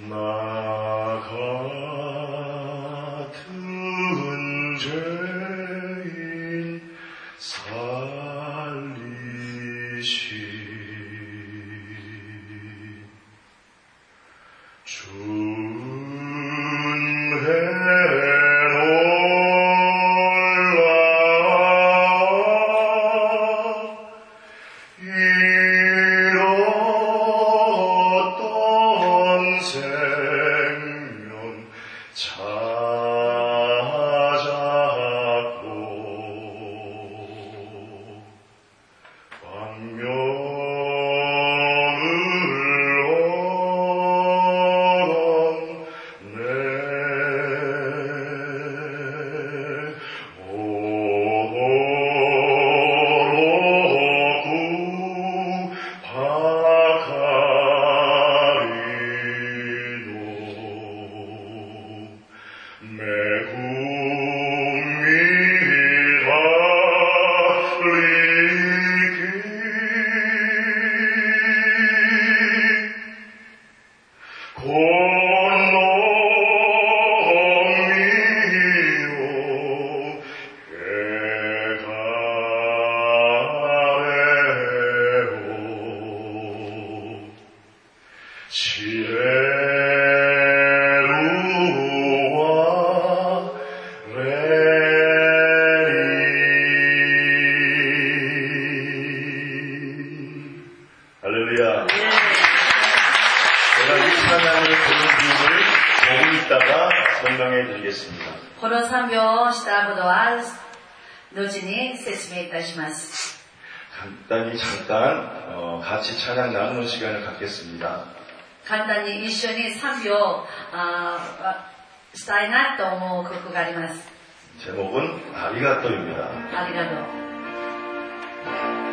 나 설명해 드리겠습니다 この賛美をしたことは、後に説明いたします。 간단히 잠깐 어, 같이 찬양 나누는 시간을 갖겠습니다 簡単に一緒に賛美をあーしたいなと思う曲があります。 제목은 아리가또입니다 ありがとう。 아리가또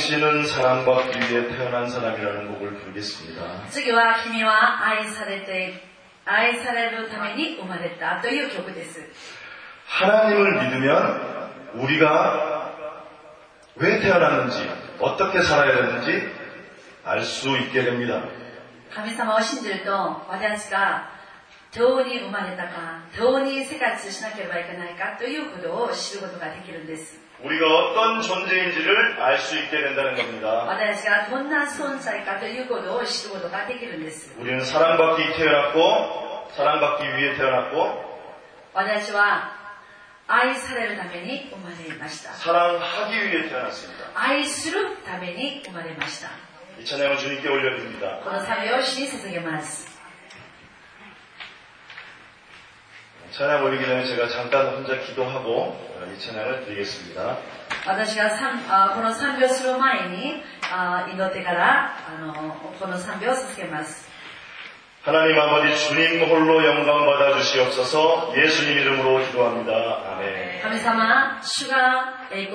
당신은 사랑받기 위해 태어난 사람이라는 곡을 부르겠습니다. 次は君は愛されて、愛されるために生まれたという曲です。 하나님을 믿으면 우리가 왜 태어났는지, 어떻게 살아야 되는지 알 수 있게 됩니다. 神様を信じると私がどうに生まれたか、どうに生活しなければいけないかということを知ることができるんです。 우리가 어떤 존재인지를 알 수 있게 된다는 겁니다. 우리는 사랑받기 태어났고 사랑받기 위해 태어났고 사랑하기 위해 태어났습니다. 이 찬양을 주님께 올려드립니다. 찬양 올리기 전에 제가 잠깐 혼자 기도하고 어, 이 찬양을 드리겠습니다. 하나님 아버지 주님 홀로 영광 받아 주시옵소서 예수님 이름으로 기도합니다. 아멘. 감사마 주가 예수님의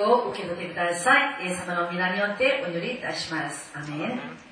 이름으로 기도합니다. 아멘.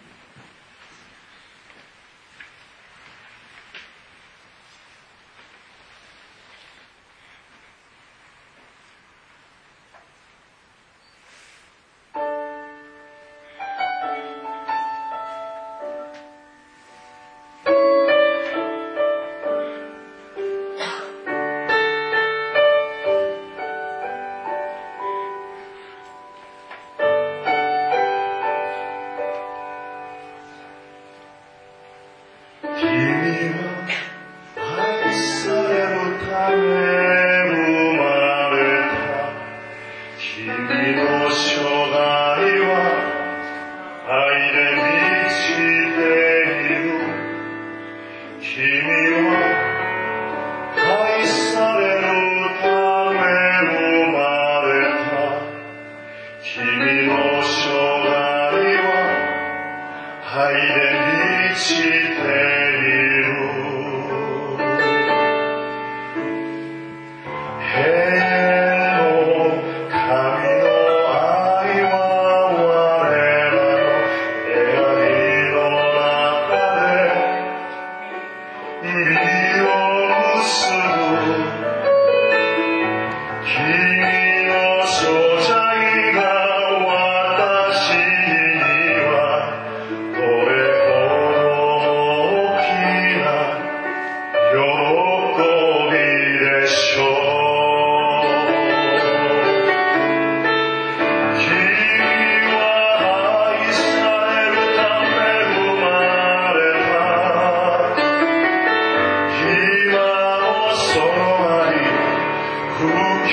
در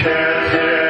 چه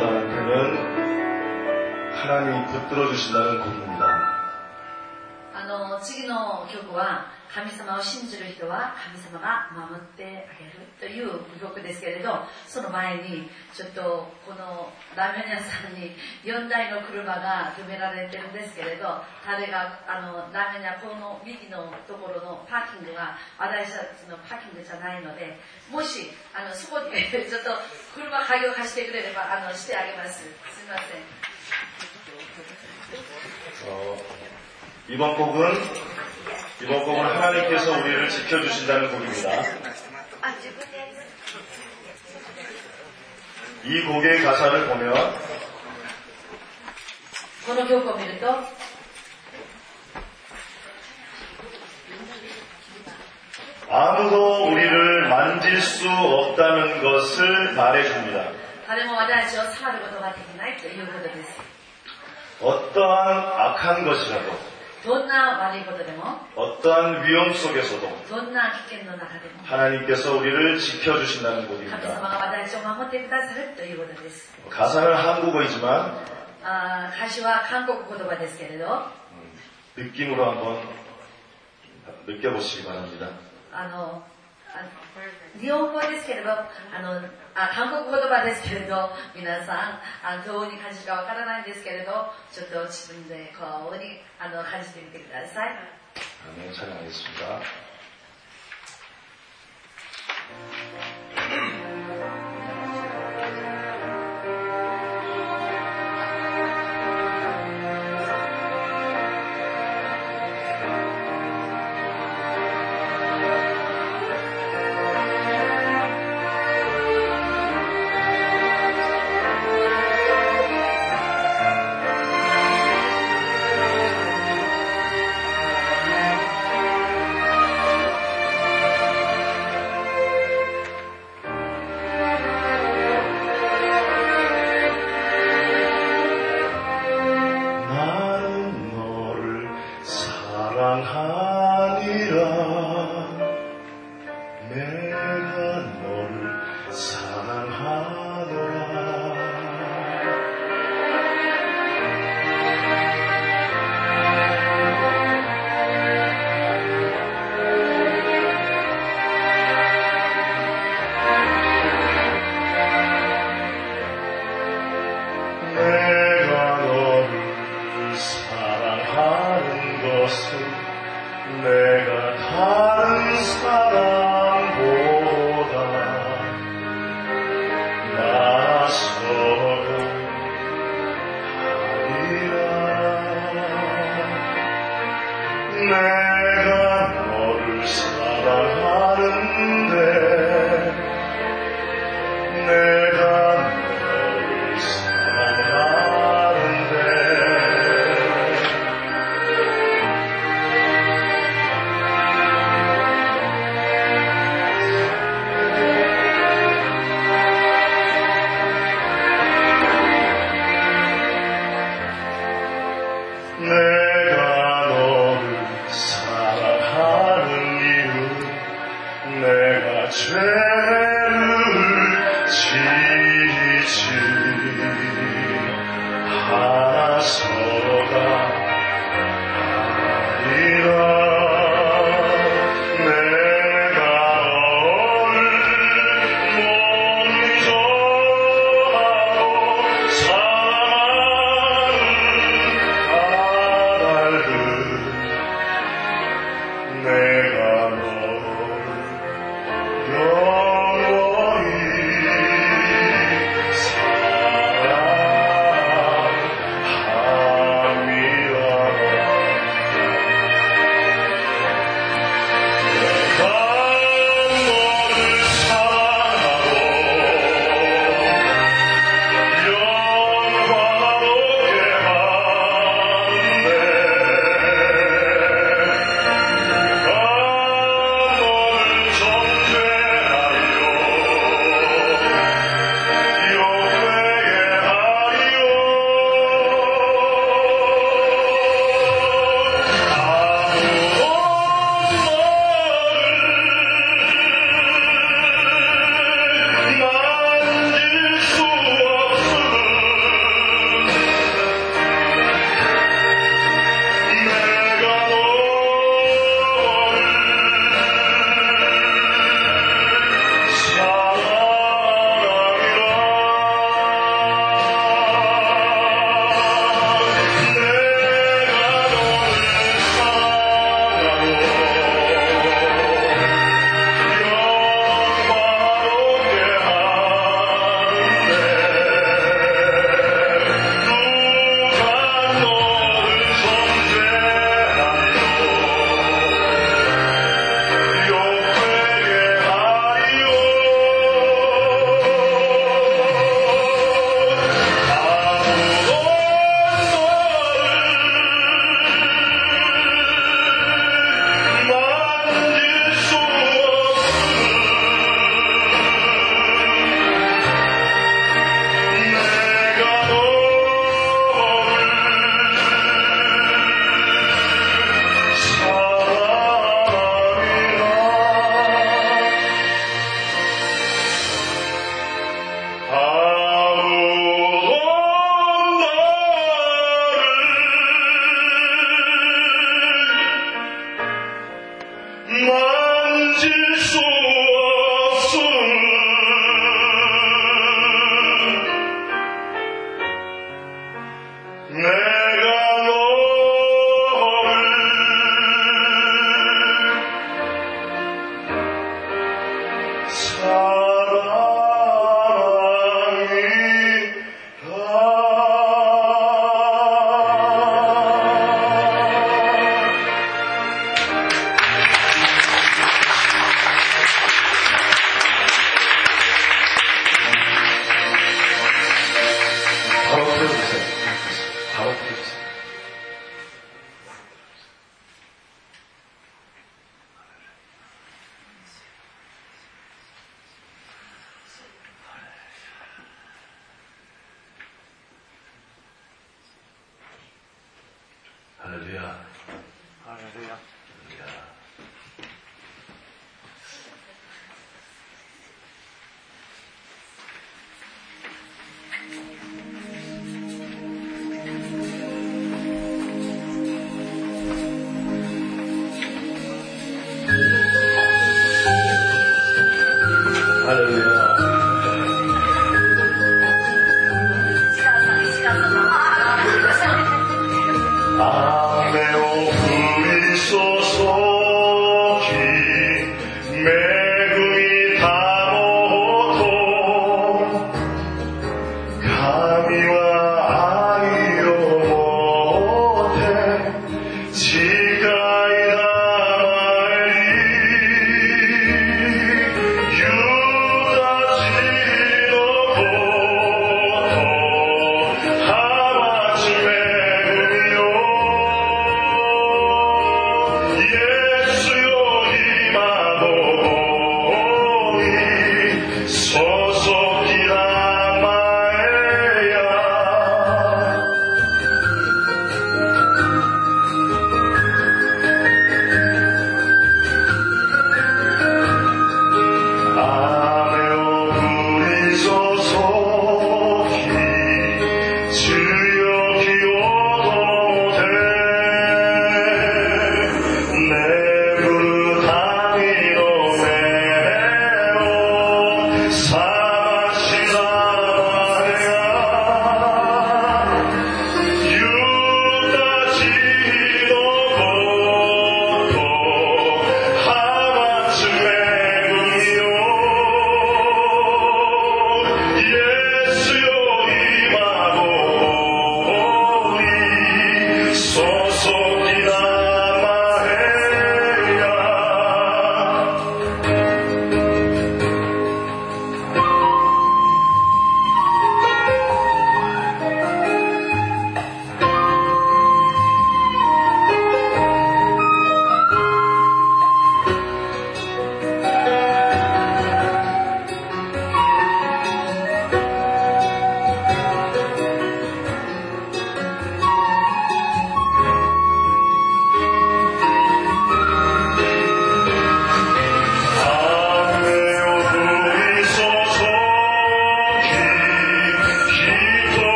사람에게는 하나님이 붙들어 주신다는 것입니다. 次の曲は神様を信じる人は神様が守ってあげるという曲ですけれどその前にちょっとこのラーメン屋さんに4台の車が止められてるんですけれど彼があのラーメン屋この右のところのパーキングが私たちのパーキングじゃないのでもしあのそこでちょっと車鍵を貸してくれればあのしてあげます。すみません, 이번 곡은 이번 곡은 하나님께서 우리를 지켜주신다는 곡입니다. 이 곡의 가사를 보면 この曲を見ると 아무도 우리를 만질 수 없다는 것을 말해줍니다. 誰も私たちを触ることができないということです 어떠한 악한 것이라도 どんな悪いことでも 어떠한 위험 속에서도 どんな危険の中でも 하나님께서 우리를 지켜주신다는 神様 곡입니다. が私たちを守ってくださるということです 가사는 한국어이지만 あー歌詞は韓国言葉ですけれど 느낌으로 한번 느껴보시기 바랍니다. あのあ 日本語ですけれどあのあ韓国言葉ですけれど皆さんあどうに感じるかわからないんですけれどちょっと自分でこうにあの感じてみてください 네, 찬양하겠습니다.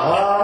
하이